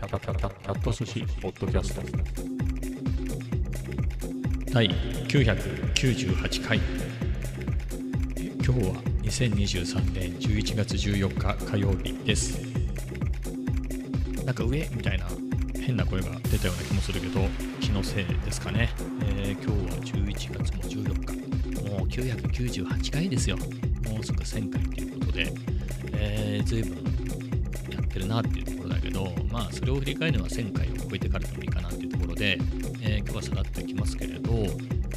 キャキャキャキャキャット寿司ポッドキャスト第998回今日は2023年11月14日火曜日ですなんか上みたいな変な声が出たような気もするけど気のせいですかね、えー、今日は11月も14日もう998回ですよもうすぐ1000回ということで、えー、随分やってるなっていうだけどまあそれを振り返るのは1000回を超えてからでもいいかなっていうところで、えー、今日はさらってきますけれど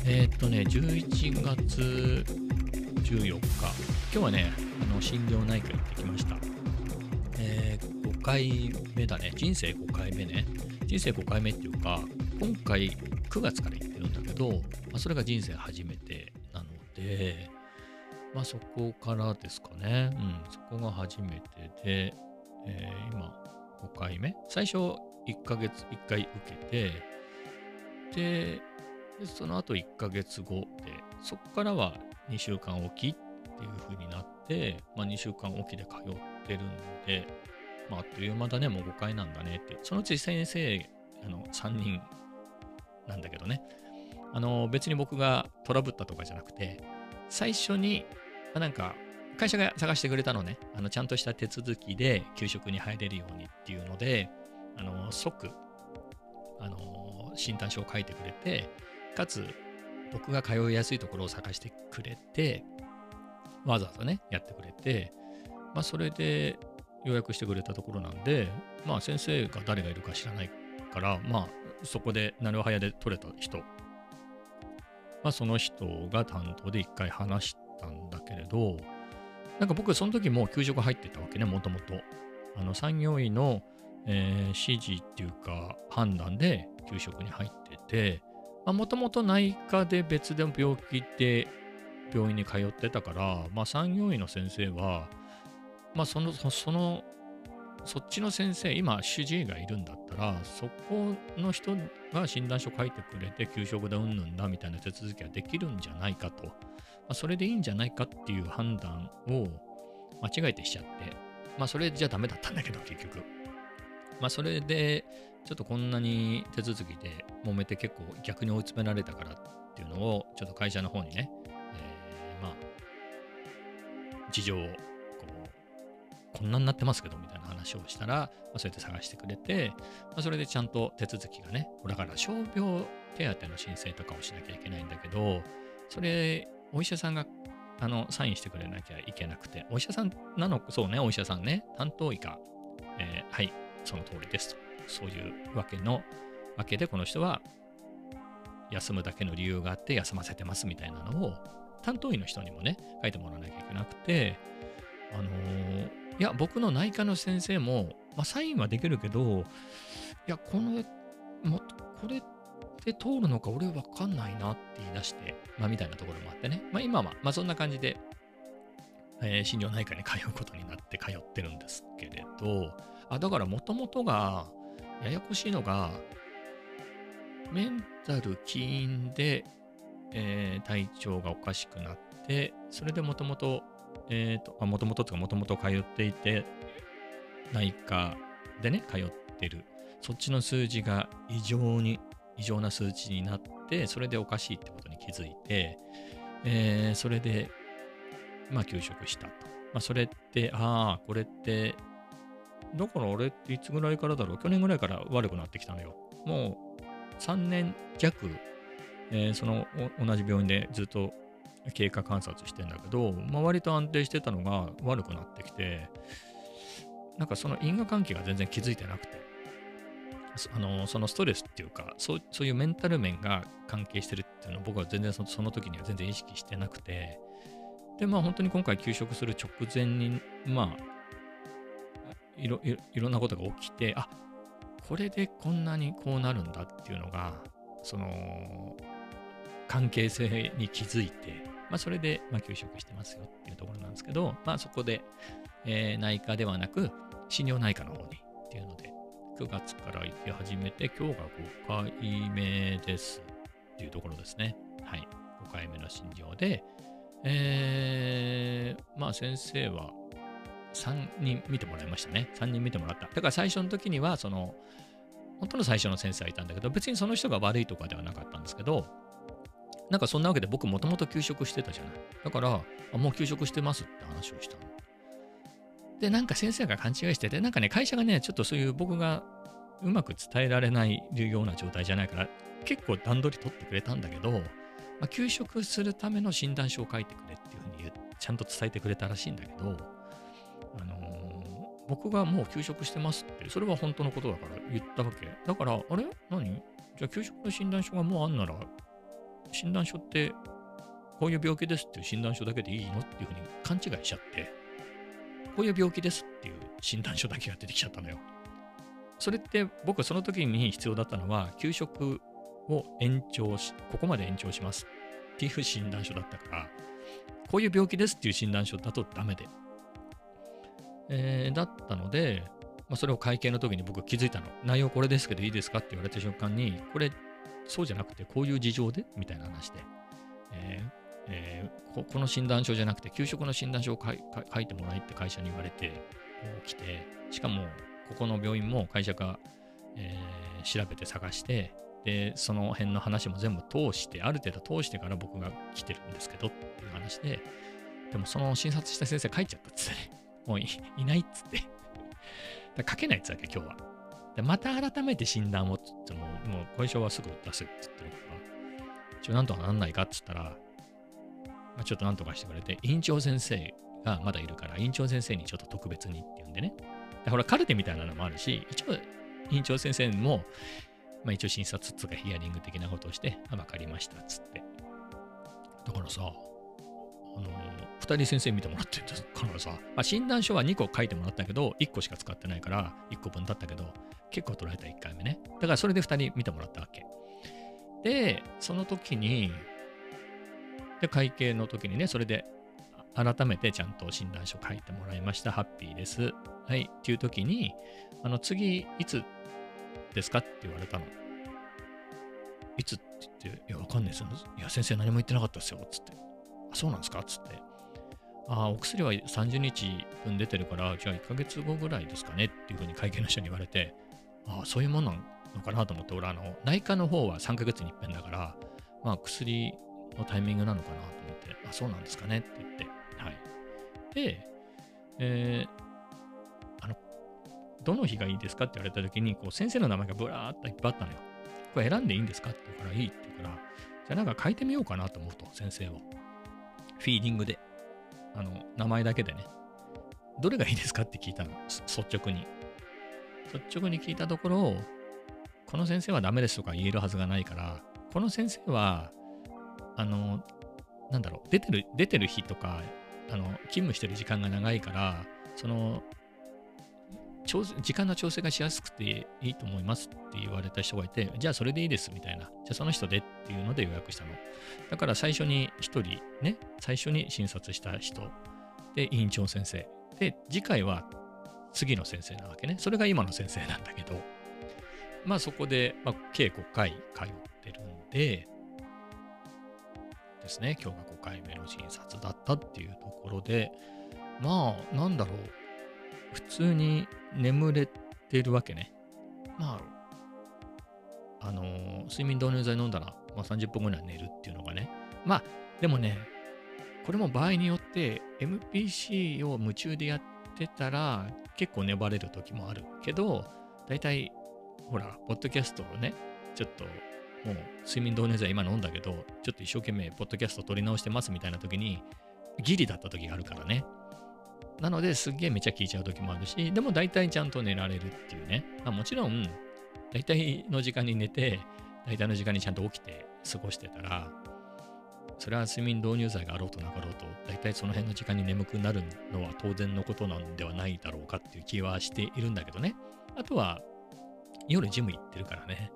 えー、っとね11月14日。今日はねあの心療内科行ってきました。えー、5回目だね。人生5回目ね。人生5回目っていうか今回9月から行ってるんだけど、まあ、それが人生初めてなのでまあそこからですかね。うん、そこが初めてで、えー、今5回目？最初1ヶ月1回受けて、で、その後1ヶ月後で、そこからは2週間おきっていう風になって、まあ2週間おきで通ってるんで、まああっという間だね、もう5回なんだねって。そのうち先生、あの3人なんだけどね。あの別に僕がトラブったとかじゃなくて、最初に、なんか、会社が探してくれたのね、あのちゃんとした手続きで給食に入れるようにっていうので、あの即、あの診断書を書いてくれて、かつ、僕が通いやすいところを探してくれて、わざわざね、やってくれて、まあ、それで予約してくれたところなんで、まあ、先生が誰がいるか知らないから、まあ、そこで、なるはやで取れた人、まあ、その人が担当で一回話したんだけれど、なんか僕その時も給食入ってたわけね、もともと。あの産業医の、えー、指示っていうか判断で給食に入ってて、もともと内科で別で病気で病院に通ってたから、まあ、産業医の先生は、まあ、その、その、そっちの先生、今、主治医がいるんだったら、そこの人が診断書書いてくれて、給食でうんぬんだみたいな手続きはできるんじゃないかと。あ、それでいいんじゃないかっていう判断を間違えてしちゃって、まあそれじゃダメだったんだけど結局。まあそれでちょっとこんなに手続きで揉めて結構逆に追い詰められたからっていうのをちょっと会社の方にね、えー、まあ事情をこうこんなになってますけどみたいな話をしたら、まあ、そうやって探してくれて、まあ、それでちゃんと手続きがね、だから傷病手当の申請とかをしなきゃいけないんだけど、それお医者さんがあのサインしてくれなきゃいけなくて、お医者さんなの、そうね、お医者さんね、担当医が、えー、はい、その通りです。と。そういうわけの、わけでこの人は休むだけの理由があって休ませてますみたいなのを担当医の人にもね、書いてもらわなきゃいけなくて、あのー、いや、僕の内科の先生も、まあ、サインはできるけど、いや、この、もこれで通るのか俺わかんないなって言い出して、まあみたいなところもあってね。まあ今は、まあそんな感じで、えー、心療内科に通うことになって通ってるんですけれど、あ、だからもともとが、ややこしいのが、メンタル起因で、えー、体調がおかしくなって、それでもともと、えっ、ー、と、もともととかもともと通っていて、内科でね、通ってる。そっちの数字が異常に異常な数値になって、それでおかしいってことに気づいて、えー、それで、まあ、休職したと。まあ、それって、ああ、これって、だから俺っていつぐらいからだろう？去年ぐらいから悪くなってきたのよ。もう3年弱、えー、その同じ病院でずっと経過観察してんだけど、まあ、割と安定してたのが悪くなってきて、なんかその因果関係が全然気づいてなくて、あのそのストレスっていうかそうそういうメンタル面が関係してるっていうのを僕は全然その時には全然意識してなくてでまあ本当に今回休職する直前にまあいろいろんなことが起きてあこれでこんなにこうなるんだっていうのがその関係性に気づいて、まあ、それで、まあ、休職してますよっていうところなんですけど、まあ、そこで、えー、内科ではなく心療内科の方にっていうので9月から行き始めて、今日が5回目ですっていうところですね。はい。5回目の診療で、えー、まあ先生は、3人見てもらいましたね。3人見てもらった。だから最初の時には、その、本当の最初の先生がいたんだけど、別にその人が悪いとかではなかったんですけど、なんかそんなわけで僕もともと休職してたじゃない。だから、もう休職してますって話をしたの。で、なんか先生が勘違いしてて、なんかね、会社がね、ちょっとそういう僕がうまく伝えられないような状態じゃないから、結構段取り取ってくれたんだけど、まあ、休職するための診断書を書いてくれっていうふうにちゃんと伝えてくれたらしいんだけど、あのー、僕がもう休職してますって、それは本当のことだから言ったわけ。だから、あれ？何？じゃあ休職の診断書がもうあんなら、診断書ってこういう病気ですっていう診断書だけでいいのっていうふうに勘違いしちゃって、こういう病気ですっていう診断書だけが出てきちゃったのよ。それって僕その時に必要だったのは、給食を延長し、ここまで延長しますっていう診断書だったから、こういう病気ですっていう診断書だとダメで。えー、だったので、まあ、それを会計の時に僕気づいたの。内容これですけどいいですかって言われた瞬間に、これそうじゃなくてこういう事情でみたいな話で、えーえー、ここの診断書じゃなくて給食の診断書を書いてもらえって会社に言われて来て、しかもここの病院も会社が、えー、調べて探して、で、その辺の話も全部通して、ある程度通してから僕が来てるんですけどっていう話で、でもその診察した先生帰っちゃったっつってね、もういないっつって。書けないっつわけ、今日は。で、また改めて診断をっつっても、もう後遺症はすぐ出すっつってるから、ちょ、なんとかなんないかっつったら、まあ、ちょっとなんとかしてくれて、院長先生がまだいるから、院長先生にちょっと特別にっていうんでね、でほら、カルテみたいなのもあるし、一応、院長先生も、まあ一応診察つかヒアリング的なことをして、あ、わかりました、つって。だからさ、あの、二人先生見てもらってるからさ、まあ、診断書は2個書いてもらったけど、1個しか使ってないから、1個分だったけど、結構取られた1回目ね。だからそれで2人見てもらったわけ。で、その時に、で、会計の時にね、それで改めてちゃんと診断書書いてもらいました。ハッピーです。はい。っていう時に、あの、次、いつですかって言われたの。いつって言って、いや、わかんないですよ。いや、先生何も言ってなかったですよ。つって。あ、そうなんですか？つって。ああ、お薬は30日分出てるから、じゃあ1ヶ月後ぐらいですかねっていうふうに会計の人に言われて、ああ、そういうもんなのかなと思って、俺、あの、内科の方は3ヶ月に一遍だから、まあ、薬のタイミングなのかなと思って、あ、そうなんですかねって言って、はい。で、えー、あの、どの日がいいですかって言われた時に、こう、先生の名前がブラーっといっぱいあったのよ。これ選んでいいんですか？って言うから、いいって言うから、じゃあなんか変えてみようかなと思うと、先生を。フィーリングで。あの、名前だけでね。どれがいいですかって聞いたの？率直に。率直に聞いたところ、この先生はダメですとか言えるはずがないから、この先生は、あの、なんだろう、出てる、出てる日とか、あの、勤務してる時間が長いから、その、時間の調整がしやすくていいと思いますって言われた人がいて、じゃあそれでいいですみたいな。じゃあその人でっていうので予約したの。だから最初に一人ね、最初に診察した人で院長先生。で、次回は次の先生なわけね。それが今の先生なんだけど、まあそこで、まあ、計5回通ってるんで、ですね、今日が5回目の診察だったっていうところで、まあ、なんだろう、普通に眠れてるわけね。まあ、あのー、睡眠導入剤飲んだら、まあ、30分後には寝るっていうのがね。まあ、でもね、これも場合によって MPC を夢中でやってたら結構粘れる時もあるけど、だいたいほら、ポッドキャストをね、ちょっともう睡眠導入剤今飲んだけど、ちょっと一生懸命ポッドキャスト撮り直してますみたいな時に、ギリだった時があるからね。なのですっげえめちゃ聞いちゃう時もあるし、でも大体ちゃんと寝られるっていうね。まあ、もちろん、大体の時間に寝て、大体の時間にちゃんと起きて過ごしてたら、それは睡眠導入剤があろうとなかろうと、大体その辺の時間に眠くなるのは当然のことなんではないだろうかっていう気はしているんだけどね。あとは、夜ジム行ってるからね。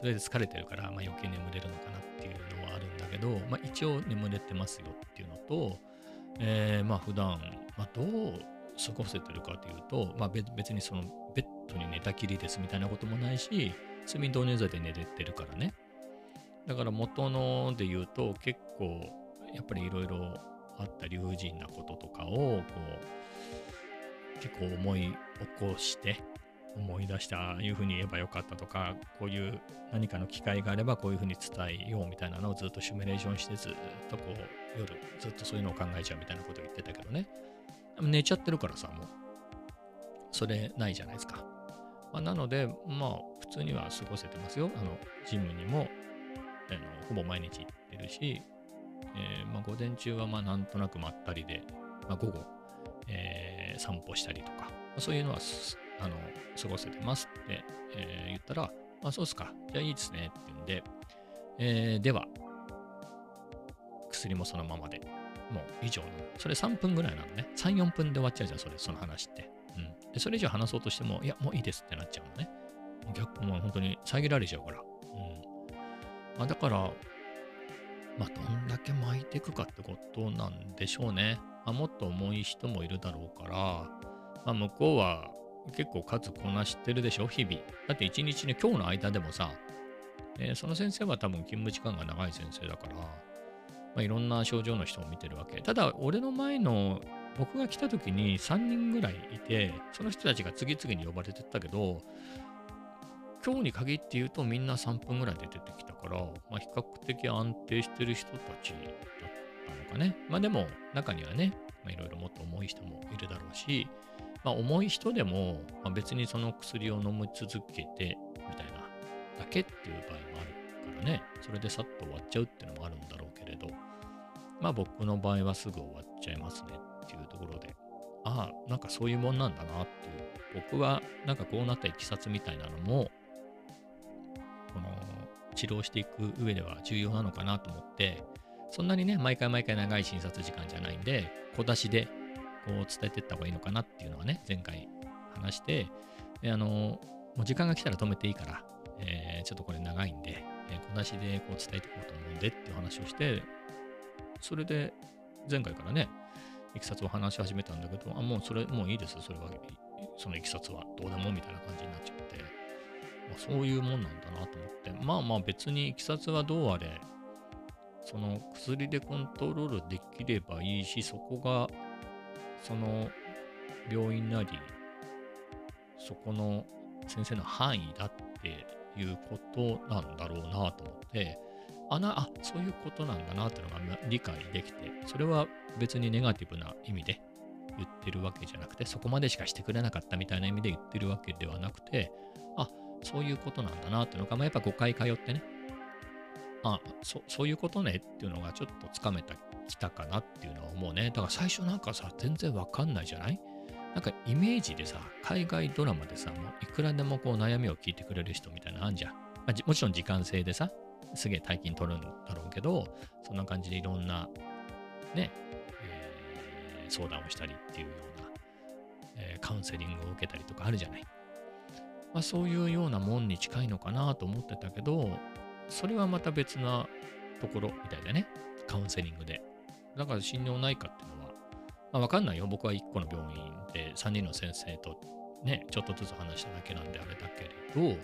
それで疲れてるから、まあ、余計眠れるのかなっていうのはあるんだけど、まあ、一応眠れてますよっていうのと、えー、まあ普段、まあ、どう過ごせてるかというと、まあ、別にそのベッドに寝たきりですみたいなこともないし、睡眠導入剤で寝れてるからね。だから元ので言うと結構やっぱりいろいろあった理不尽なこととかをこう結構思い起こして思い出したいうふうに言えばよかったとかこういう何かの機会があればこういうふうに伝えようみたいなのをずっとシミュレーションしてずっとこう夜ずっとそういうのを考えちゃうみたいなことを言ってたけどね。寝ちゃってるからさもう。それないじゃないですか、まあ、なのでまあ普通には過ごせてますよ。あのジムにもあのほぼ毎日行ってるし、えー、まあ、午前中はまあなんとなくまったりで、まあ、午後、えー、散歩したりとか、まあ、そういうのはあの過ごせてますって、えー、言ったら、まあそうっすか、じゃあいいですねって言うんで、えー、では、薬もそのままで、もう以上の。それ3分ぐらいなのね。3、4分で終わっちゃうじゃん、それ、その話って。うん。で、それ以上話そうとしても、いや、もういいですってなっちゃうのね。逆、もう本当に遮られちゃうから。うん。まあだから、まあどんだけ巻いていくかってことなんでしょうね。まあ、もっと重い人もいるだろうから、まあ向こうは結構数こなしてるでしょ、日々。だって一日ね、今日の間でもさ、えー、その先生は多分勤務時間が長い先生だから、まあ、いろんな症状の人を見てるわけ。ただ、俺の前の、僕が来た時に3人ぐらいいて、その人たちが次々に呼ばれてったけど、今日に限って言うとみんな3分ぐらいで出てきたから、まあ、比較的安定してる人たちだったのかね。まあでも、中にはね、いろいろもっと重い人もいるだろうし、まあ、重い人でも、まあ、別にその薬を飲み続けてみたいなだけっていう場合もあるからね、それでさっと終わっちゃうっていうのもあるんだろうけれど、まあ僕の場合はすぐ終わっちゃいますねっていうところで、ああ、なんかそういうもんなんだなっていう、僕はなんかこうなったいきさつみたいなのも、この治療していく上では重要なのかなと思って、そんなにね、毎回毎回長い診察時間じゃないんで、小出しでこう伝えていった方がいいのかなっていうのはね、前回話して、であの、もう時間が来たら止めていいから、えー、ちょっとこれ長いんで、えー、小出しでこう伝えていこうと思うんでっていう話をして、それで前回からね、いきさつを話し始めたんだけど、あ、もうそれ、もういいです、それは、そのいきさつは。どうでもみたいな感じになっちゃって、まあ、そういうもんなんだなと思って、まあまあ別にいきさつはどうあれ、その薬でコントロールできればいいし、そこがその病院なり、そこの先生の範囲だっていうことなんだろうなと思って、あな、あ、そういうことなんだなっていうのが理解できて、それは別にネガティブな意味で言ってるわけじゃなくて、そこまでしかしてくれなかったみたいな意味で言ってるわけではなくて、あ、そういうことなんだなっていうのが、まあ、やっぱ5回通ってね、あそ、そういうことねっていうのがちょっとつかめたきたかなっていうのは思うね。だから最初なんかさ、全然わかんないじゃない？なんかイメージでさ、海外ドラマでさ、もういくらでもこう悩みを聞いてくれる人みたいなのあんじゃん。まあ、もちろん時間制でさ、すげえ大金取るんだろうけど、そんな感じでいろんな、ね、えー、相談をしたりっていうような、えー、カウンセリングを受けたりとかあるじゃない？まあそういうようなもんに近いのかなと思ってたけど、それはまた別なところみたいだね。カウンセリングで。だから心療内科っていうのは、まあ、わかんないよ。僕は1個の病院で3人の先生とね、ちょっとずつ話しただけなんであれだけれど、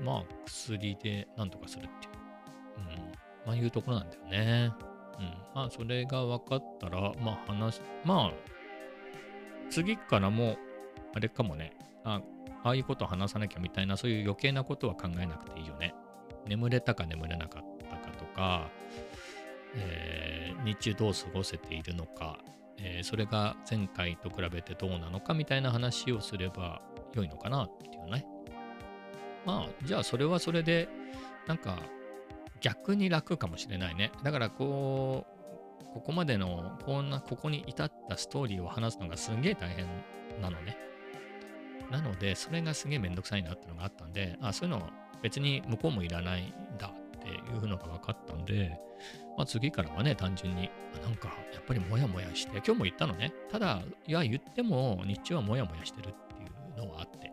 まあ薬でなんとかするっていう、うん、まあいうところなんだよね。うん。まあそれが分かったら、まあ話、まあ次からもあれかもね、あああいうことを話さなきゃみたいな、そういう余計なことは考えなくていいよね。眠れたか眠れなかったかとか、えー、日中どう過ごせているのか、えー、それが前回と比べてどうなのかみたいな話をすれば良いのかなっていうね。まあ、じゃあそれはそれで、なんか逆に楽かもしれないね。だからこう、ここまでのこんな、ここに至ったストーリーを話すのがすんげえ大変なのね。なので、それがすげえめんどくさいなってのがあったんで、あ、そういうの別に向こうもいらないんだいうのが分かったんで、まあ、次からはね、単純に、なんか、やっぱりモヤモヤして、今日も言ったのね。ただ、いや、言っても、日中はモヤモヤしてるっていうのはあって、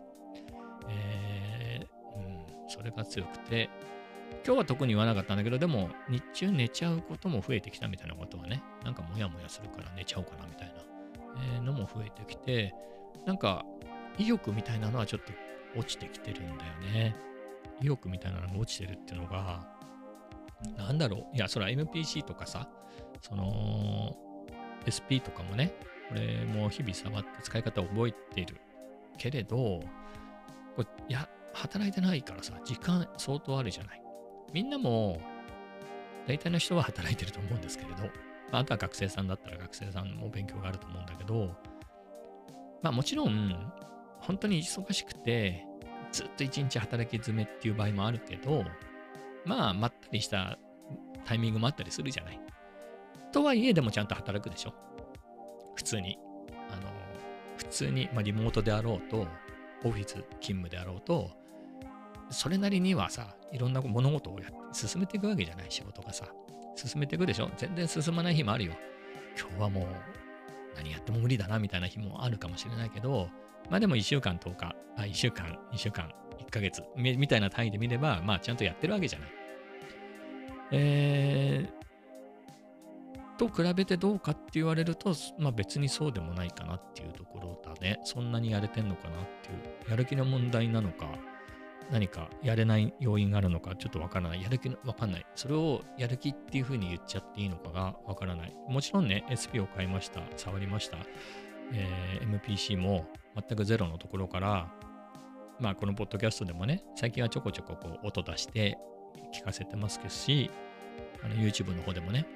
えー、うん、それが強くて、今日は特に言わなかったんだけど、でも、日中寝ちゃうことも増えてきたみたいなことはね、なんかモヤモヤするから寝ちゃおうかなみたいな、えー、のも増えてきて、なんか、意欲みたいなのはちょっと落ちてきてるんだよね。意欲みたいなのが落ちてるっていうのが、なんだろう。いや、それは MPC とかさ、その、SP とかもね、これも日々触って使い方を覚えているけれど、これいや、働いてないからさ、時間相当あるじゃない。みんなも、大体の人は働いてると思うんですけれど、あとは学生さんだったら学生さんも勉強があると思うんだけど、まあもちろん、本当に忙しくて、ずっと一日働き詰めっていう場合もあるけど、まあ、まったりしたタイミングもあったりするじゃない。とはいえ、でもちゃんと働くでしょ。普通に。あの、普通に、まあ、リモートであろうと、オフィス勤務であろうと、それなりにはさ、いろんな物事をや進めていくわけじゃない、仕事がさ。進めていくでしょ全然進まない日もあるよ。今日はもう何やっても無理だなみたいな日もあるかもしれないけど、まあでも1週間10日、あ1週間、2週間、1ヶ月みたいな単位で見れば、まあちゃんとやってるわけじゃない。えー、と比べてどうかって言われると、まあ別にそうでもないかなっていうところだね。そんなにやれてんのかなっていう、やる気の問題なのか、何かやれない要因があるのかちょっとわからない。やる気の、わかんない。それをやる気っていうふうに言っちゃっていいのかがわからない。もちろんね、SP を買いました。触りました。えー、MPC も全くゼロのところから、まあこのポッドキャストでもね、最近はちょこちょここう音出して聞かせてますけどし、あの YouTube の方でもね、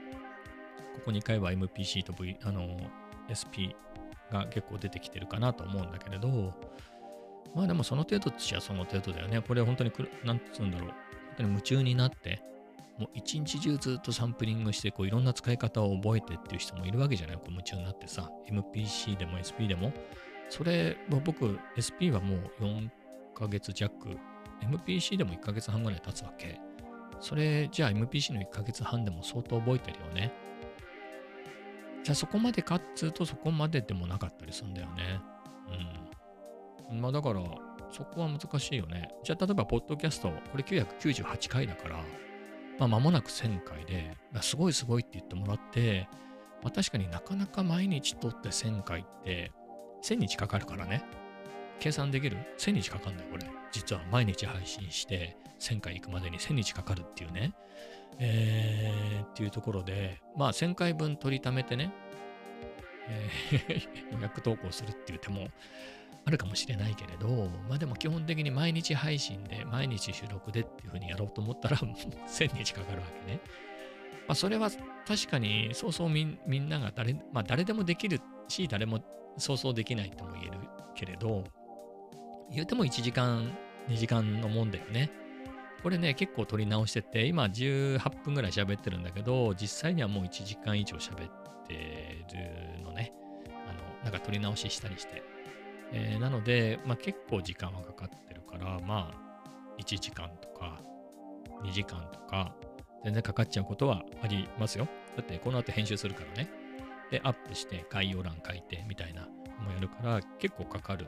ここ2回は MPC と V、あの SP が結構出てきてるかなと思うんだけれど、まあでもその程度っちゃその程度だよね。これ本当にく、なんつうんだろう。本当に夢中になって、もう一日中ずっとサンプリングして、こういろんな使い方を覚えてっていう人もいるわけじゃない？こう夢中になってさ、MPC でも SP でも。それ僕、SP はもう4ヶ月弱、MPC でも1ヶ月半ぐらい経つわけ。それ、じゃあ MPC の1ヶ月半でも相当覚えてるよね。じゃあそこまでかっつうとそこまででもなかったりするんだよね。うん。まあだから、そこは難しいよね。じゃあ例えば、ポッドキャスト、これ998回だから、まあ間もなく1000回で、すごいすごいって言ってもらって、まあ確かになかなか毎日撮って1000回って、1000日かかるからね。計算できる ?1000 日かかんない、これ。実は毎日配信して、1000回行くまでに1000日かかるっていうね。えー、っていうところで、まあ1000回分取りためてね、えー、予約投稿するっていう手もあるかもしれないけれど、まあでも基本的に毎日配信で、毎日収録でっていうふうにやろうと思ったら、もう1000日かかるわけね。まあそれは確かにそうそうみんなが誰、まあ誰でもできるし、誰もそうそうできないとも言えるけれど、言うても1時間、2時間のもんだよね。これね、結構撮り直してて、今18分ぐらい喋ってるんだけど、実際にはもう1時間以上喋ってるのね。あの、なんか撮り直ししたりして。えー、なので、まあ、結構時間はかかってるから、まあ、1時間とか、2時間とか、全然かかっちゃうことはありますよ。だってこの後編集するからね。で、アップして概要欄書いてみたいなのもやるから結構かかる。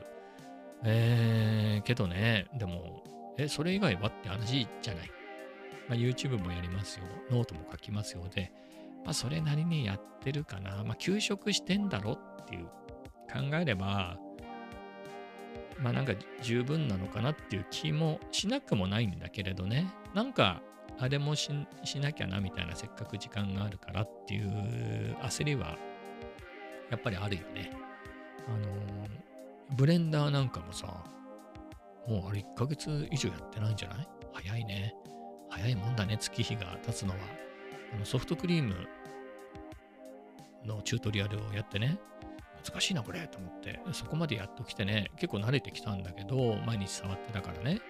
えー、けどね、でも、え、それ以外はって話じゃない。まあ、YouTube もやりますよ。ノートも書きますよ。で、まあ、それなりにやってるかな。まあ、休職してんだろっていう考えれば、まあなんか十分なのかなっていう気もしなくもないんだけれどね。なんかあれもしなきゃなみたいなせっかく時間があるからっていう焦りはやっぱりあるよね。あのブレンダーなんかもさ、もうあれ1ヶ月以上やってないんじゃない？早いね。早いもんだね、月日が経つのは。あのソフトクリームのチュートリアルをやってね、難しいな、これ、と思って、そこまでやっときてね、結構慣れてきたんだけど、毎日触ってたからね。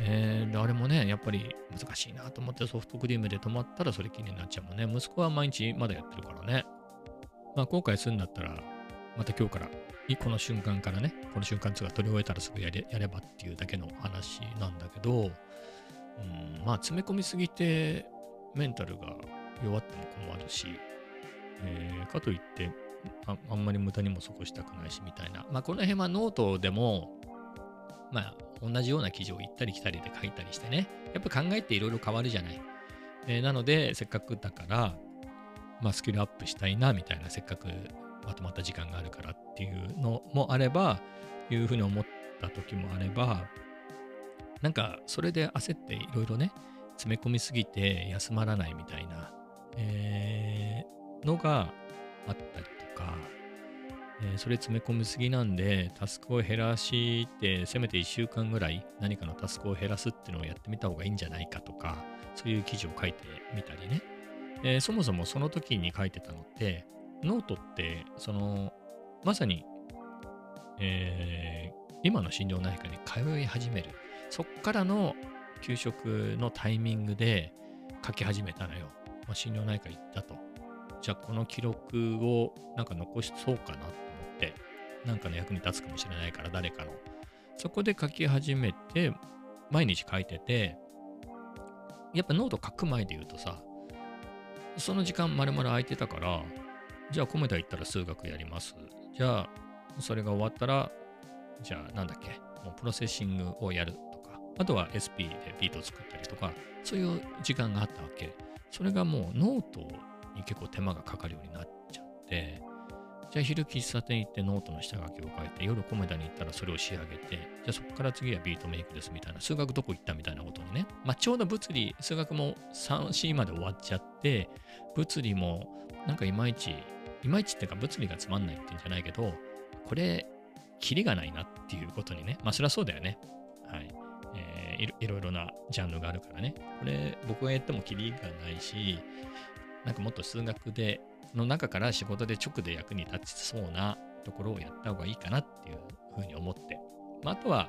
えー、あれもね、やっぱり難しいなと思ってソフトクリームで止まったらそれ気になっちゃうもんね。息子は毎日まだやってるからね。まあ後悔するんだったら、また今日から、この瞬間からね、この瞬間つが取り終えたらすぐやれやればっていうだけの話なんだけど、うん、まあ詰め込みすぎてメンタルが弱っても困るし、えー、かといってああんまり無駄にもそこしたくないしみたいな。まあこの辺はノートでも、まあ同じような記事を行ったり来たりで書いたりしてね、やっぱ考えていろいろ変わるじゃない。えー、なので、せっかくだから、まあスキルアップしたいなみたいな、せっかくまとまった時間があるからっていうのもあれば、いうふうに思った時もあれば、なんかそれで焦っていろいろね、詰め込みすぎて休まらないみたいな、えー、のがあったりとか、えーそれ詰め込みすぎなんで、タスクを減らして、せめて1週間ぐらい何かのタスクを減らすっていうのをやってみた方がいいんじゃないかとか、そういう記事を書いてみたりね。えーそもそもその時に書いてたのって、ノートって、その、まさに、えー今の心療内科に通い始める。そっからの休職のタイミングで書き始めたのよ。まあ、心療内科行ったと。じゃあこの記録をなんか残そうかなと思って、なんかの役に立つかもしれないから誰かの。そこで書き始めて、毎日書いてて、やっぱノート書く前で言うとさ、その時間丸々空いてたから、じゃあコメダ行ったら数学やります。じゃあそれが終わったら、じゃあなんだっけ、もう Processing をやるとか、あとは SP でビートを作ったりとか、そういう時間があったわけ。それがもうノートに結構手間がかかるようになっちゃって、じゃあ昼喫茶店行ってノートの下書きを書いて、夜コメダに行ったらそれを仕上げて、じゃあそこから次はビートメイクですみたいな、数学どこ行ったみたいなことにね、まあちょうど物理、数学も3、4まで終わっちゃって、物理もなんかいまいち、いまいちっていうか物理がつまんないっていうんじゃないけど、これ、キリがないなっていうことにね、まあそりゃそうだよね。はい。えーいろいろなジャンルがあるからね。これ、僕がやってもキリがないし、なんかもっと数学で、の中から仕事で直で役に立ちそうなところをやった方がいいかなっていうふうに思って。まあ、あとは、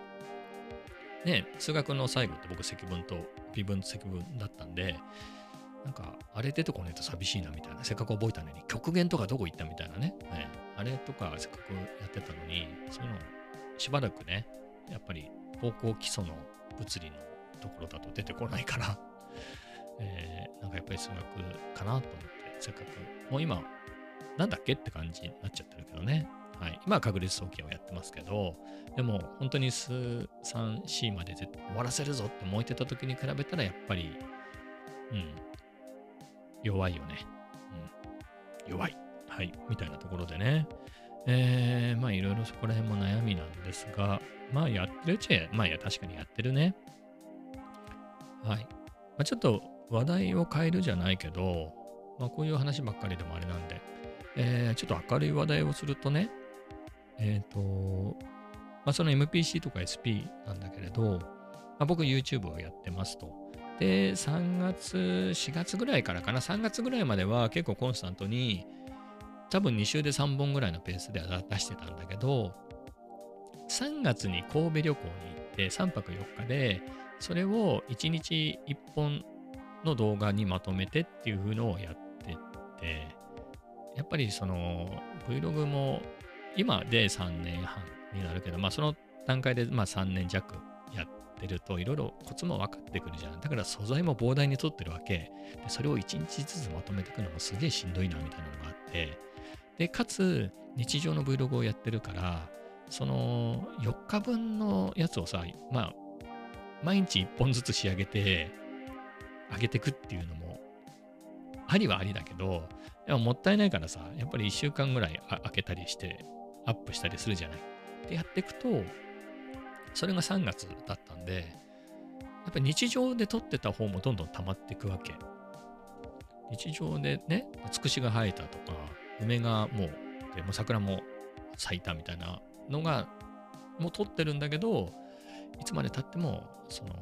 ね、数学の最後って僕積分と微分積分だったんで、なんか、あれ出てこないと寂しいなみたいな、せっかく覚えたのに、極限とかどこ行ったみたいなね、ねあれとかせっかくやってたのに、そういうのしばらくね、やっぱり高校基礎の物理のところだと出てこないから、えーなんかやっぱり数学かなと思って、せっかく、もう今、なんだっけって感じになっちゃってるけどね。はい、今は確率早期をやってますけど、でも本当に数 3C まで終わらせるぞって思えてた時に比べたらやっぱり、うん、弱いよね。うん、弱い。はい、みたいなところでね。えー、まあいろいろそこら辺も悩みなんですが、まあやってるっちゃ、まあいや確かにやってるね。はい。まあ、ちょっと話題を変えるじゃないけど、まあこういう話ばっかりでもあれなんで、えーちょっと明るい話題をするとね、えっ、と、まあその MPC とか SP なんだけれど、まあ、僕 YouTube をやってますと。で、3月、4月ぐらいからかな、3月ぐらいまでは結構コンスタントに、多分2週で3本ぐらいのペースで出してたんだけど、3月に神戸旅行に行って3泊4日で、それを1日1本の動画にまとめてっていうのをやってって、やっぱりその Vlog も今で3年半になるけど、まあその段階でまあ3年弱ってるといろいろコツも分かってくるじゃん。だから素材も膨大に撮ってるわけ。でそれを1日ずつまとめていくのもすげえしんどいなみたいなのがあって。で、かつ日常の Vlog をやってるから、その4日分のやつをさ、まあ毎日1本ずつ仕上げて、上げてくっていうのも、ありはありだけど、でももったいないからさ、やっぱり1週間ぐらい開けたりして、アップしたりするじゃない。でやっていくと、それが3月だったんで、やっぱり日常で撮ってた方もどんどん溜まっていくわけ。日常でね、つくしが生えたとか、梅がもう、でも桜も咲いたみたいなのが、もう撮ってるんだけど、いつまで経っても、その、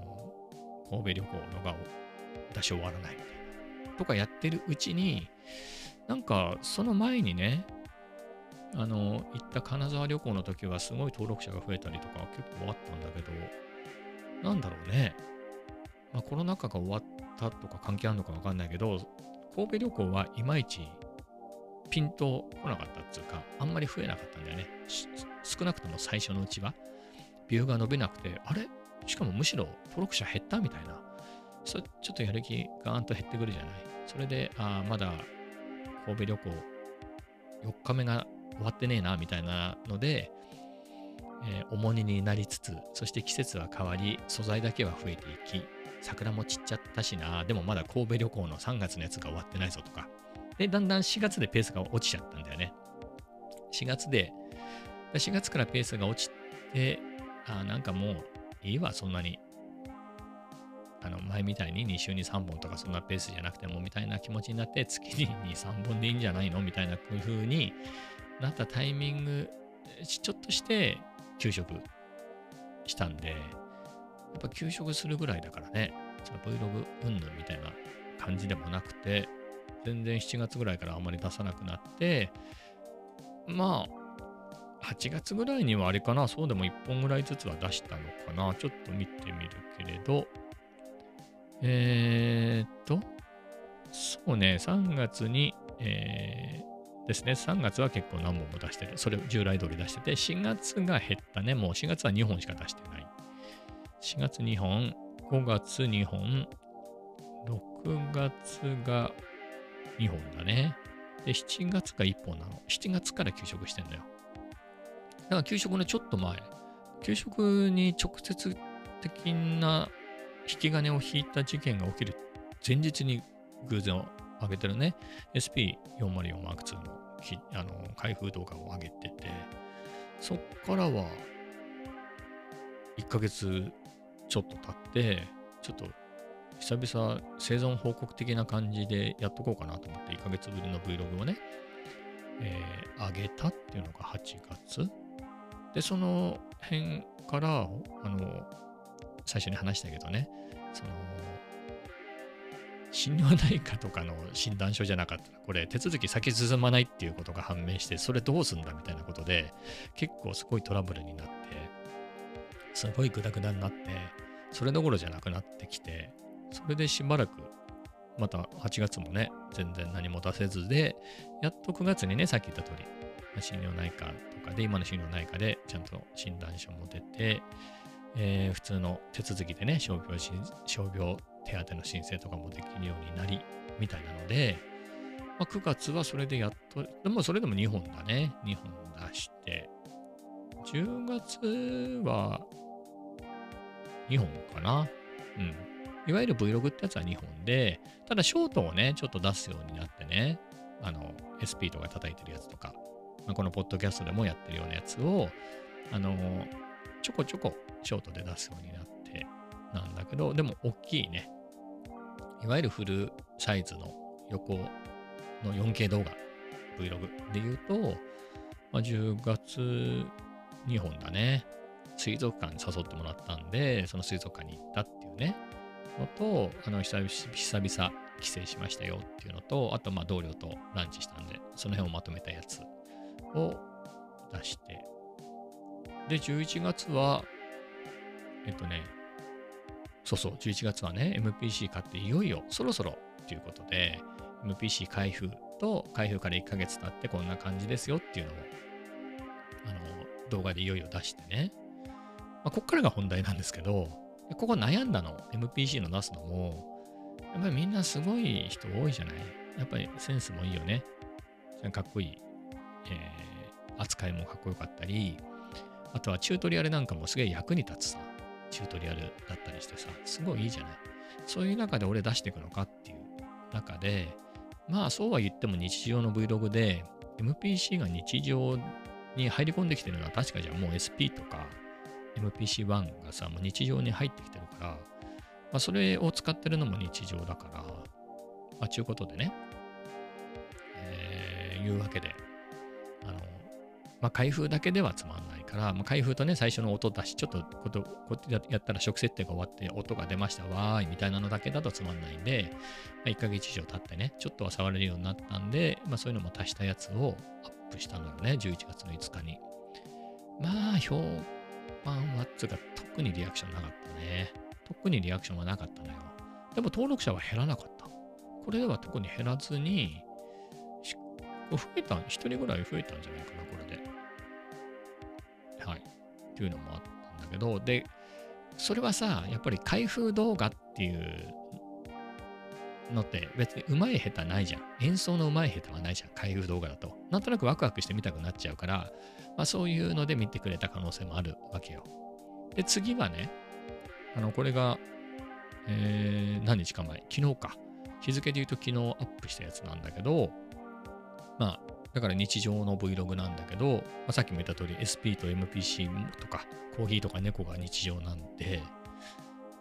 神戸旅行の画を出し終わらないみたいな。とかやってるうちに、なんか、その前にね、あの、行った金沢旅行の時はすごい登録者が増えたりとか結構あったんだけど、なんだろうね。まあ、コロナ禍が終わったとか関係あるのかわかんないけど、神戸旅行はいまいちピンと来なかったっていうか、あんまり増えなかったんだよね。少なくとも最初のうちは。ビューが伸びなくて、あれ？しかもむしろ登録者減ったみたいな。そちょっとやる気ガーンと減ってくるじゃない。それで、ああ、まだ神戸旅行4日目が終わってねえな、みたいなので、えー重荷になりつつ、そして季節は変わり、素材だけは増えていき、桜も散っちゃったしな、でもまだ神戸旅行の3月のやつが終わってないぞとか。で、だんだん4月でペースが落ちちゃったんだよね。4月で、4月からペースが落ちて、あなんかもういいわ、そんなに。あの前みたいに2週に3本とかそんなペースじゃなくてもみたいな気持ちになって月に2、3本でいいんじゃないの？みたいな風になったタイミング、ちょっとして休職したんで、やっぱ休職するぐらいだからね、その Vlog うんぬんみたいな感じでもなくて、全然7月ぐらいからあんまり出さなくなって、まあ、8月ぐらいにはあれかな、そうでも1本ぐらいずつは出したのかな、ちょっと見てみるけれど、えー、っと、そうね、3月に、えー、ですね、3月は結構何本も出してる。それ従来通り出してて、4月が減ったね。もう4月は2本しか出してない。4月2本、5月2本、6月が2本だね。で、7月が1本なの。7月から休職してんだよ。だから休職のちょっと前、給食に直接的な引き金を引いた事件が起きる前日に偶然上げてるね、SP404M2 のあの開封動画を上げてて、そっからは1ヶ月ちょっと経って、ちょっと久々生存報告的な感じでやっとこうかなと思って1ヶ月ぶりの Vlog をね、えー、上げたっていうのが8月。で、その辺から、あの、最初に話したけどね、その、心療内科とかの診断書じゃなかったら、これ手続き先進まないっていうことが判明して、それどうすんだみたいなことで、結構すごいトラブルになって、すごいグダグダになって、それどころじゃなくなってきて、それでしばらく、また8月もね、全然何も出せずで、やっと9月にね、さっき言った通り、心療内科とかで、今の心療内科でちゃんと診断書も出て、えー、普通の手続きでね、傷病傷病手当の申請とかもできるようになり、みたいなので、まあ、9月はそれでやっと、でもそれでも2本だね。2本出して、10月は2本かな？うん。いわゆる Vlog ってやつは2本で、ただショートをね、ちょっと出すようになってね、あの、SP とか叩いてるやつとか、まあ、このポッドキャストでもやってるようなやつを、あの、ちょこちょこショートで出すようになってなんだけど、でも大きいね、いわゆるフルサイズの横の 4K 動画、Vlog で言うと、まあ、10月2本だね。水族館に誘ってもらったんで、その水族館に行ったっていうね、のと、あの久々、久々帰省しましたよっていうのと、あと、まあ、同僚とランチしたんで、その辺をまとめたやつを出して、で、11月は、えっとね、そうそう、11月はね、MPC 買っていよいよそろそろということで、MPC 開封と開封から1ヶ月経ってこんな感じですよっていうのを、あの、動画でいよいよ出してね。まあ、こっからが本題なんですけど、ここ悩んだの、MPC の出すのも、やっぱりみんなすごい人多いじゃない？やっぱりセンスもいいよね。かっこいい、えー、扱いもかっこよかったり、あとはチュートリアルなんかもすげえ役に立つさ。チュートリアルだったりしてさ、すごいいいじゃない。そういう中で俺出していくのかっていう中で、まあそうは言っても日常の Vlog で MPC が日常に入り込んできてるのは確かじゃもう SP とか MPC-1 がさ、もう日常に入ってきてるから、まあそれを使ってるのも日常だから、まあちゅうことでね、えー、いうわけで、あの、まあ開封だけではつまんないから、まあ、開封とね、最初の音出し、ちょっとこと、こうやったら初期設定が終わって音が出ました、わーいみたいなのだけだとつまんないんで、まあ、1ヶ月以上経ってね、ちょっとは触れるようになったんで、まあそういうのも足したやつをアップしたのよね、11月の5日に。まあ、評判はつうか、特にリアクションなかったね。特にリアクションはなかったのよ。でも登録者は減らなかった。これでは特に減らずに、増えた、1人ぐらい増えたんじゃないかな、これで。っていうのもあったんだけど、で、それはさ、やっぱり開封動画っていうのって別に上手い下手ないじゃん。演奏の上手い下手はないじゃん。開封動画だと。なんとなくワクワクして見たくなっちゃうから、まあそういうので見てくれた可能性もあるわけよ。で、次はね、あの、これが、えー、何日か前、昨日か。日付で言うと昨日アップしたやつなんだけど、まあ、だから日常の Vlog なんだけど、まあ、さっきも言った通り SP と MPC とかコーヒーとか猫が日常なんで、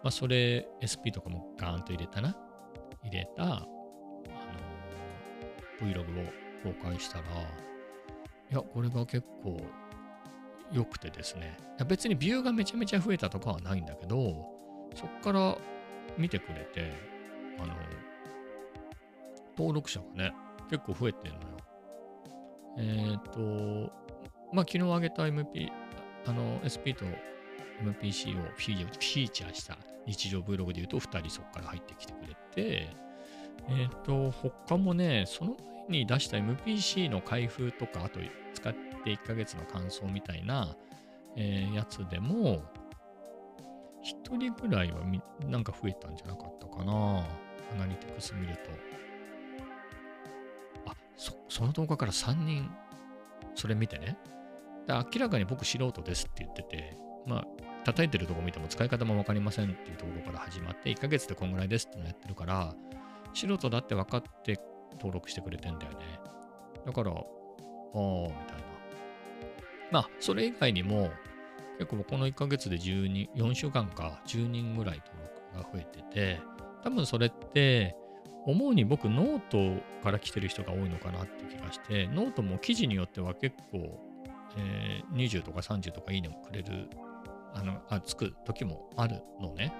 まあ、それ SP とかもガーンと入れたな。入れた、あのー、Vlog を公開したら、いや、これが結構良くてですね。別にビューがめちゃめちゃ増えたとかはないんだけど、そっから見てくれて、あの、登録者がね、結構増えてんのよ。えっ、ー、と、まあ、昨日上げた MP、あの、SP と MPC をフィーチャーした日常 Vlog で言うと2人そこから入ってきてくれて、えっ、ー、と、他もね、その前に出した MPC の開封とか、あと使って1ヶ月の感想みたいな、えー、やつでも、1人ぐらいはなんか増えたんじゃなかったかな。アナリティクス見ると。そ、の動画から3人、それ見てね。明らかに僕素人ですって言ってて、まあ、叩いてるとこ見ても使い方もわかりませんっていうところから始まって、1ヶ月でこんぐらいですってのやってるから、素人だって分かって登録してくれてんだよね。だから、ああ、みたいな。まあ、それ以外にも、結構この1ヶ月で12、4週間か10人ぐらい登録が増えてて、多分それって、思うに僕ノートから来てる人が多いのかなって気がして、ノートも記事によっては結構、えー、20とか30とかいいねもくれる、あの、あ、つく時もあるのね。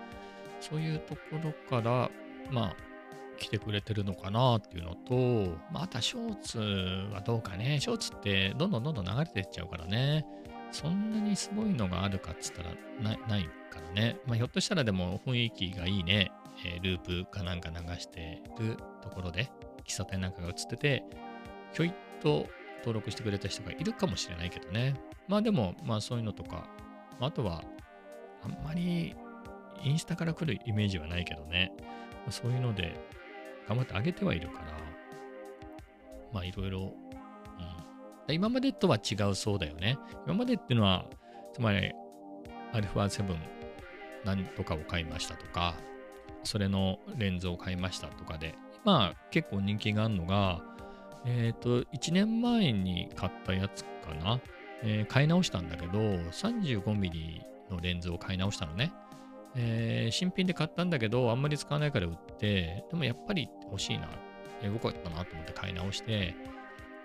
そういうところから、まあ、来てくれてるのかなっていうのと、またショーツはどうかね。ショーツってどんどんどんどん流れていっちゃうからね。そんなにすごいのがあるかっつったらなないからね。まあ、ひょっとしたらでも雰囲気がいいね。えー、ループかなんか流してるところで、喫茶店なんかが映ってて、ひょいっと登録してくれた人がいるかもしれないけどね。まあでも、まあそういうのとか、あとは、あんまりインスタから来るイメージはないけどね。まあ、そういうので、頑張ってあげてはいるから、まあいろいろ、うん。今までとは違うそうだよね。今までっていうのは、つまり、α7 なんとかを買いましたとか、それのレンズを買いましたとかで、まあ結構人気があるのが、えっ、ー、と、1年前に買ったやつかな。えー、買い直したんだけど、35mm のレンズを買い直したのね。えー、新品で買ったんだけど、あんまり使わないから売って、でもやっぱり欲しいな、えー、よかったなと思って買い直して、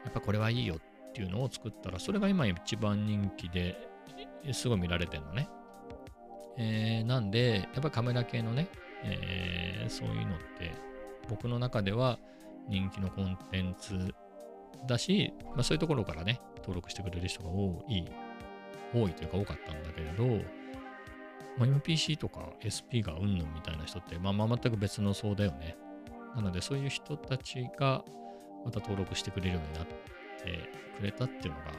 やっぱこれはいいよっていうのを作ったら、それが今一番人気ですごい見られてんのね。えー、なんで、やっぱカメラ系のね、えー、そういうのって僕の中では人気のコンテンツだし、まあ、そういうところからね、登録してくれる人が多い、多いというか多かったんだけれど、まあ、今 PC とか SP がうんぬんみたいな人って、まあ、まあ全く別の層だよね。なのでそういう人たちがまた登録してくれるようになってくれたっていうのが、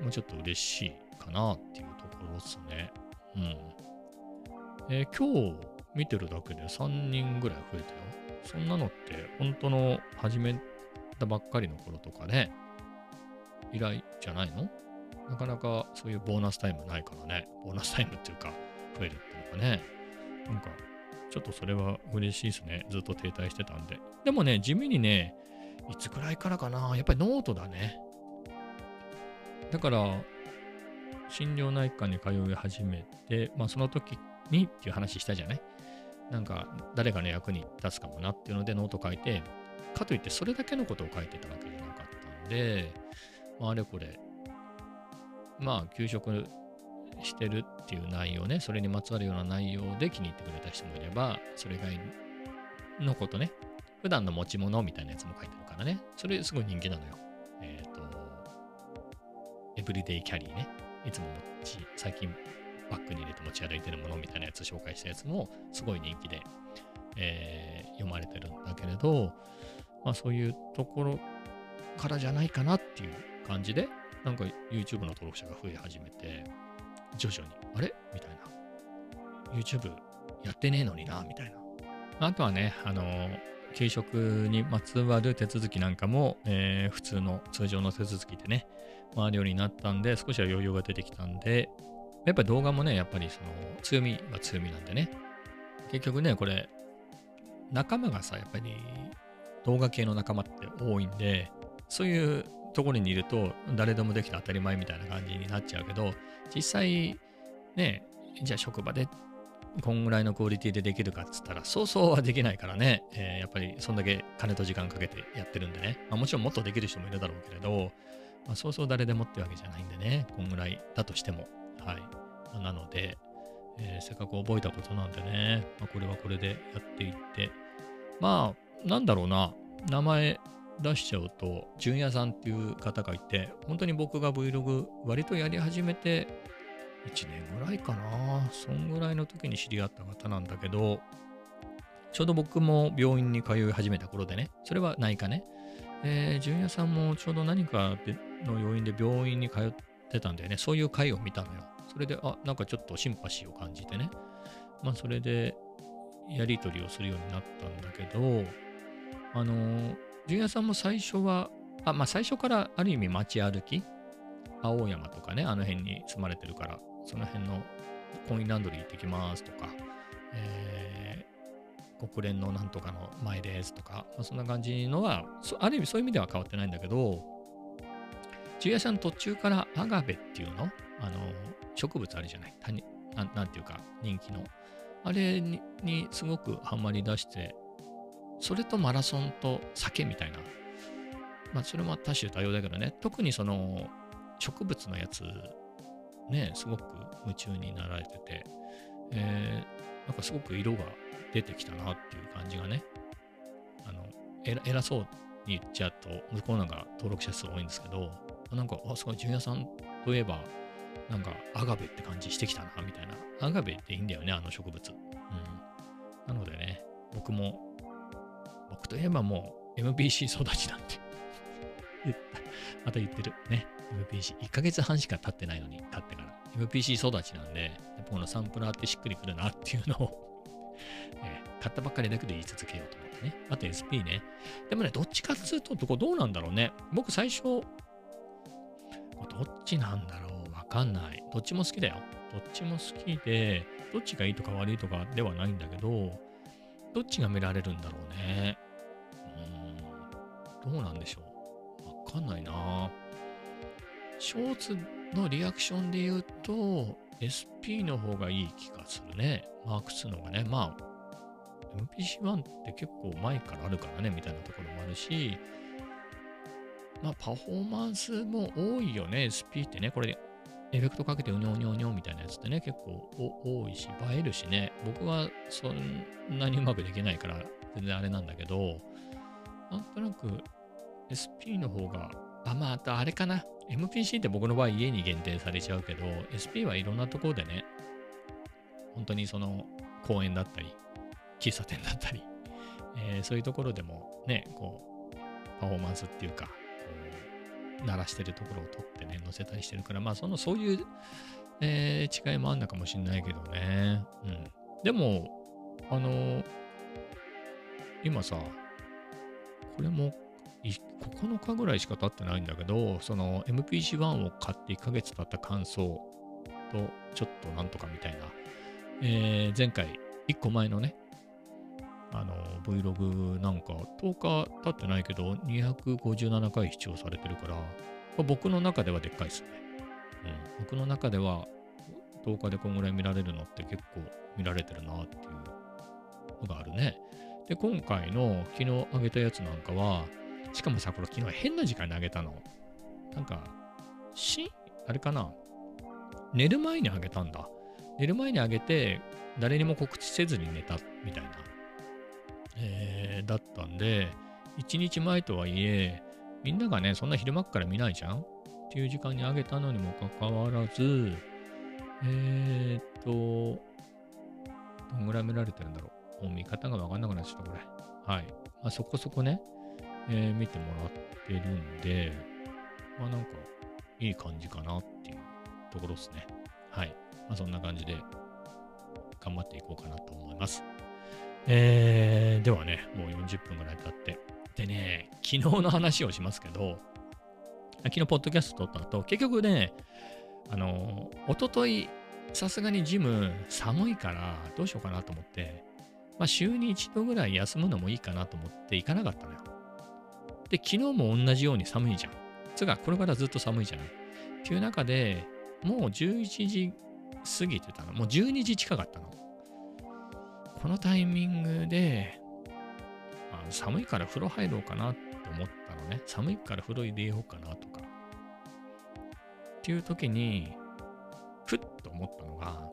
もうちょっと嬉しいかなっていうところですね。うん。えー、今日見てるだけで3人ぐらい増えたよ。そんなのって本当の始めたばっかりの頃とかね、以来じゃないの？なかなかそういうボーナスタイムないからね。ボーナスタイムっていうか、増えるっていうのがね、なんか、ちょっとそれは嬉しいですね。ずっと停滞してたんで。でもね、地味にね、いつくらいからかな、やっぱりノートだね。だから、心療内科に通い始めて、まあその時にっていう話したじゃない？なんか誰かの役に立つかもなっていうのでノート書いて、かといってそれだけのことを書いてたわけじゃなかったんで、まあ、あれこれ、まあ給食してるっていう内容ね、それにまつわるような内容で気に入ってくれた人もいれば、それ以外のことね、普段の持ち物みたいなやつも書いてるからね、それすごい人気なのよ。えっ、ー、と、エブリデイキャリーね、いつも持ち、最近バッグに入れて持ち歩いてるものみたいなやつ紹介したやつもすごい人気で、えー、読まれてるんだけれど、まあそういうところからじゃないかなっていう感じで、なんか YouTube の登録者が増え始めて、徐々に、あれ？みたいな。YouTube やってねえのにな、みたいな。あとはね、あの給食にまつわる手続きなんかも、えー、普通の通常の手続きでね、回るようになったんで、少しは余裕が出てきたんで、やっぱり動画もね、やっぱりその強みは強みなんでね。結局ね、これ、仲間がさ、やっぱり動画系の仲間って多いんで、そういうところにいると誰でもできて当たり前みたいな感じになっちゃうけど、実際ね、じゃあ職場でこんぐらいのクオリティでできるかっつったら、そうそうはできないからね、えー、やっぱりそんだけ金と時間かけてやってるんでね、まあ、もちろんもっとできる人もいるだろうけれど、まあ、そうそう誰でもってわけじゃないんでね、こんぐらいだとしても。はい。なので、えー、せっかく覚えたことなんでね、まあ、これはこれでやっていって、まあ、なんだろうな、名前出しちゃうと、純也さんっていう方がいて、本当に僕が Vlog 割とやり始めて、1年ぐらいかな、そんぐらいの時に知り合った方なんだけど、ちょうど僕も病院に通い始めた頃でね、それは内科ね。えー、純也さんもちょうど何かの要因で病院に通ってたんだよね。そういう回を見たのよ。それで、あ、なんかちょっとシンパシーを感じてね。まあ、それで、やり取りをするようになったんだけど、あの、純也さんも最初は、あ、まあ、最初からある意味街歩き青山とかね、あの辺に住まれてるから、その辺のコインランドリー行ってきますとか、えー、国連のなんとかの前ですとか、まあ、そんな感じのは、ある意味そういう意味では変わってないんだけど、中夜さん途中からアガベっていうのあの、植物あるじゃない？谷ななんていうか人気の。あれににすごくハマり出して、それとマラソンと酒みたいな。まあそれも多種多様だけどね、特にその植物のやつね、すごく夢中になられてて、えー、なんかすごく色が出てきたなっていう感じがね、あの、偉そうに言っちゃうと、向こうなんか登録者数多いんですけど、なんか、あ、すごい、ジュニアさんといえば、なんか、アガベって感じしてきたな、みたいな。アガベっていいんだよね、あの植物。うん。なのでね、僕も、僕といえばもう MPC 育ちなんて また言ってる。ね。MPC。1ヶ月半しか経ってないのに、経ってから。MPC 育ちなんで、やっぱこのサンプラーってしっくりくるなっていうのを え、買ったばっかりだけど言い続けようと思ってね。あと SP ね。でもね、どっちかっつうと、どこどうなんだろうね。僕最初、どっちなんだろうかんない。どっちも好きだよ。どっちも好きで、どっちがいいとか悪いとかではないんだけど、どっちが見られるんだろうね。うーん、どうなんでしょう。わかんないな。ショーツのリアクションで言うと、SP の方がいい気がするね。マーク2の方がね。まあ、MPC1 って結構前からあるからね、みたいなところもあるし、まあ、パフォーマンスも多いよね、SP ってね。これ、エフェクトかけてうにょうにょうにょみたいなやつってね、結構多いし、映えるしね。僕はそんなにうまくできないから、全然あれなんだけど、なんとなく SP の方が、あ、まあ、あとあれかな。MPC って僕の場合家に限定されちゃうけど、SP はいろんなところでね、本当にその公園だったり、喫茶店だったり、えー、そういうところでもね、こう、パフォーマンスっていうか、鳴らしてるところを撮ってね、載せたりしてるから、まあ、その、そういう、えー、違いもあんのかもしんないけどね。うん。でも、あの、今さ、これも9日ぐらいしか経ってないんだけど、その MPC-1 を買って1ヶ月経った感想と、ちょっとなんとかみたいな、えー、前回、1個前のね、あの、Vlog なんか10日経ってないけど、257回視聴されてるから、僕の中ではでっかいですね。うん、僕の中では10日でこんぐらい見られるのって結構見られてるなっていうのがあるね。で、今回の昨日あげたやつなんかは、しかもさ、これ昨日変な時間にあげたの。なんか、し、あれかな。寝る前にあげたんだ。寝る前にあげて、誰にも告知せずに寝たみたいな、えー、だったんで、一日前とはいえ、みんながね、そんな昼間から見ないじゃん？っていう時間にあげたのにもかかわらず、えー、っと、どんぐらい見られてるんだろう？もう見方がわかんなくなっちゃった、これ。はい。まあ、そこそこね、えー、見てもらってるんで、まあなんか、いい感じかなっていうところですね。はい。まあそんな感じで、頑張っていこうかなと思います。えー、ではね、もう40分ぐらい経って。でね、昨日の話をしますけど、昨日、ポッドキャスト撮った後、結局ね、あの、おととい、さすがにジム寒いからどうしようかなと思って、まあ、週に一度ぐらい休むのもいいかなと思って行かなかったのよ。で、昨日も同じように寒いじゃん。つが、これからずっと寒いじゃない。っていう中で、もう11時過ぎてたの。もう12時近かったの。このタイミングで、あ寒いから風呂入ろうかなって思ったのね。寒いから風呂入れようかなとか。っていう時に、ふっと思ったのが、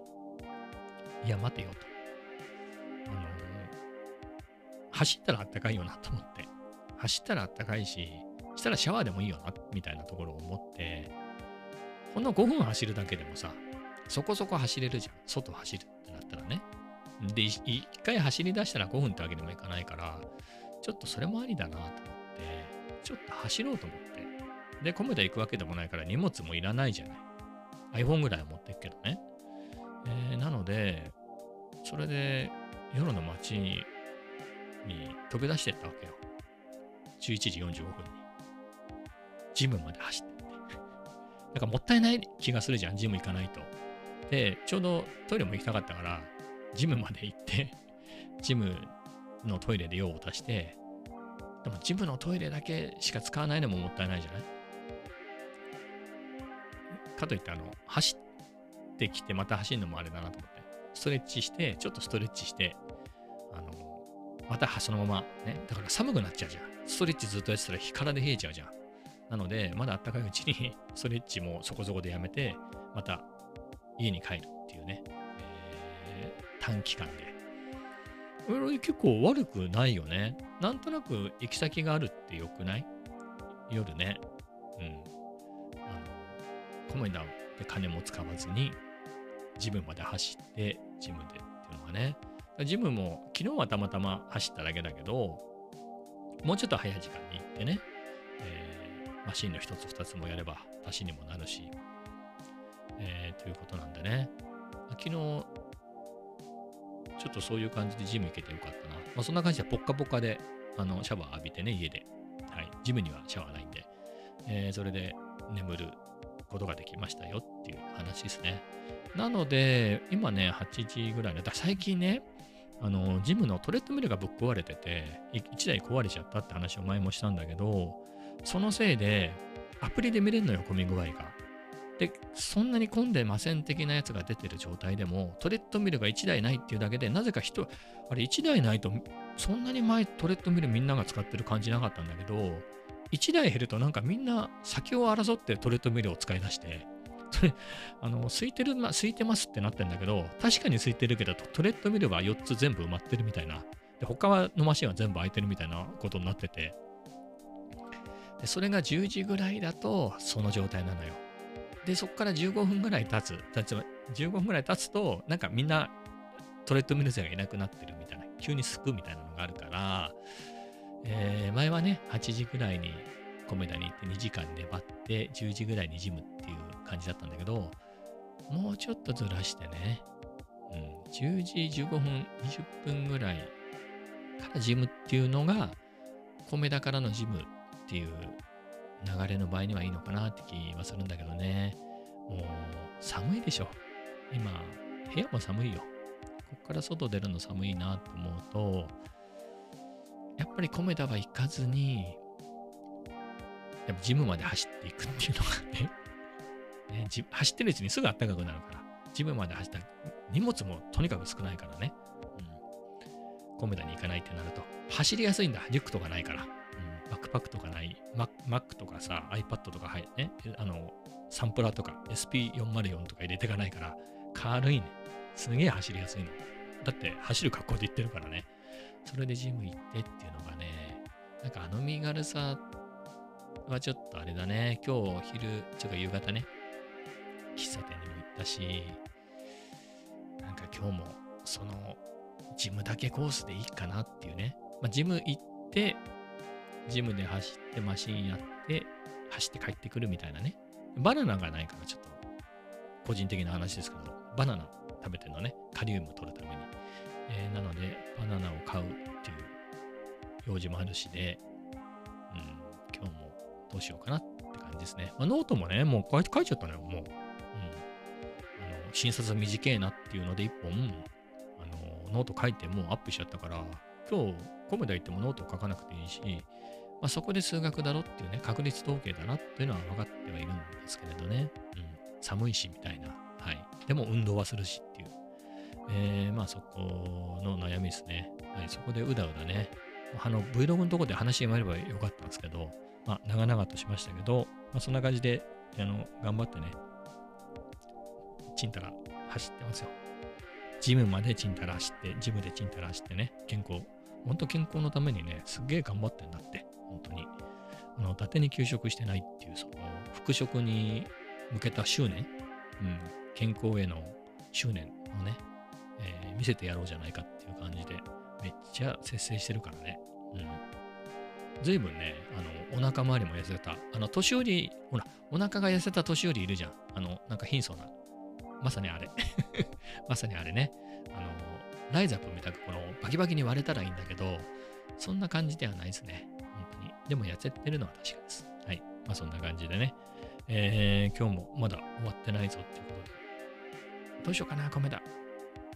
いや、待てよと。あの、走ったらあったかいよなと思って。走ったらあったかいし、したらシャワーでもいいよな、みたいなところを思って、ほんの5分走るだけでもさ、そこそこ走れるじゃん。外走るってなったらね。で、一回走り出したら5分ってわけにもいかないから、ちょっとそれもありだなと思って、ちょっと走ろうと思って。で、コメダ行くわけでもないから荷物もいらないじゃない。iPhone ぐらいは持ってくけどね。えー、なので、それで夜の街に飛び出してったわけよ。11時45分に。ジムまで走って。なんかもったいない気がするじゃん、ジム行かないと。で、ちょうどトイレも行きたかったから、ジムまで行ってジムのトイレで用を足して、でもジムのトイレだけしか使わないのももったいないじゃない？かといって、あの、走ってきてまた走るのもあれだなと思って、ストレッチして、ちょっとストレッチして、あの、またそのままね、だから寒くなっちゃうじゃん。ストレッチずっとやってたら日からで冷えちゃうじゃん。なので、まだあったかいうちにストレッチもそこそこでやめて、また家に帰るっていうね、短期間で。結構悪くないよね。なんとなく行き先があるってよくない？夜ね。うん。あの、コメダで金も使わずに、ジムまで走って、ジムでっていうのがね。ジムも昨日はたまたま走っただけだけど、もうちょっと早い時間に行ってね、えー、マシンの一つ二つもやれば足しにもなるし、えー、ということなんでね。昨日、ちょっとそういう感じでジム行けてよかったな。まあ、そんな感じでポッカポカであのシャワー浴びてね、家で。はい。ジムにはシャワーないんで。えー、それで眠ることができましたよっていう話ですね。なので、今ね、8時ぐらいだ。最近ね、あの、ジムのトレッドミルがぶっ壊れてて、1台壊れちゃったって話を前もしたんだけど、そのせいで、アプリで見れるのよ、混み具合が。で、そんなに混んでません的なやつが出てる状態でも、トレッドミルが1台ないっていうだけで、なぜか人、あれ1台ないと、そんなに前トレッドミルみんなが使ってる感じなかったんだけど、1台減るとなんかみんな先を争ってトレッドミルを使い出して、それ、あの、空いてる、ま、空いてますってなってんだけど、確かに空いてるけど、トレッドミルは4つ全部埋まってるみたいな。で、他のマシンは全部空いてるみたいなことになってて、でそれが10時ぐらいだと、その状態なのよ。で、そこから15分ぐらい経つ、15分ぐらい経つと、なんかみんなトレッドミル勢がいなくなってるみたいな、急にすくみたいなのがあるから、えー、前はね、8時ぐらいにコメダに行って2時間粘って、10時ぐらいにジムっていう感じだったんだけど、もうちょっとずらしてね、うん、10時15分、20分ぐらいからジムっていうのが、コメダからのジムっていう流れの場合にはいいのかなって気はするんだけどね。もう寒いでしょ。今、部屋も寒いよ。こっから外出るの寒いなと思うと、やっぱりコメダは行かずに、やっぱジムまで走っていくっていうのがね ね走ってるうちにすぐ暖かくなるから、ジムまで走った荷物もとにかく少ないからね。うん。コメダに行かないってなると、走りやすいんだ。リュックとかないから。バックパックとかない、Mac とかさ、iPad とか入ね、あの、サンプラーとか SP404 とか入れていかないから、軽いね。すげえ走りやすいの。だって走る格好で行ってるからね。それでジム行ってっていうのがね、なんかあの身軽さはちょっとあれだね。今日昼、ちょっと夕方ね、喫茶店にも行ったし、なんか今日もそのジムだけコースでいいかなっていうね。まあ、ジム行って、ジムで走ってマシンやって走って帰ってくるみたいなね。バナナがないからちょっと個人的な話ですけど、バナナ食べてるのね。カリウム取るために。えー、なので、バナナを買うっていう用事もあるしで、うん、今日もどうしようかなって感じですね。まあ、ノートもね、もう書い書いちゃったのよ、もう。うん。あの、診察短いなっていうので一本、あの、ノート書いてもうアップしちゃったから、今日、コメダ行ってもノート書かなくていいし、まあ、そこで数学だろっていうね、確率統計だなっていうのは分かってはいるんですけれどね。うん。寒いし、みたいな。はい。でも運動はするしっていう。えー、まあそこの悩みですね。はい。そこでうだうだね。あの、Vlog のとこで話があればよかったんですけど、まあ、長々としましたけど、まあ、そんな感じであの、頑張ってね、ちんたら走ってますよ。ジムまでちんたら走って、ジムでちんたら走ってね、健康。ほんと健康のためにね、すっげえ頑張ってんだって、本当に。あの、伊達に休職してないっていう、その、復職に向けた執念、うん、健康への執念をね、えー、見せてやろうじゃないかっていう感じで、めっちゃ節制してるからね。うん。随分ね、あの、お腹周りも痩せた。あの、年寄り、ほら、お腹が痩せた年寄りいるじゃん。あの、なんか貧相な。まさにあれ。まさにあれね。あの、ライザップみたく、この、バキバキに割れたらいいんだけど、そんな感じではないですね。本当に。でも痩せてるのは確かです。はい。まあそんな感じでね。えー、今日もまだ終わってないぞっていうことで。どうしようかな、米だ。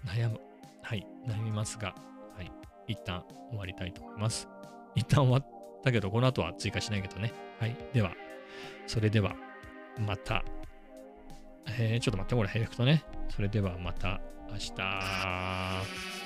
悩む。はい。悩みますが、はい。一旦終わりたいと思います。一旦終わったけど、この後は追加しないけどね。はい。では、それでは、また。えー、ちょっと待って、これ、ヘレクトね。それではまた明日。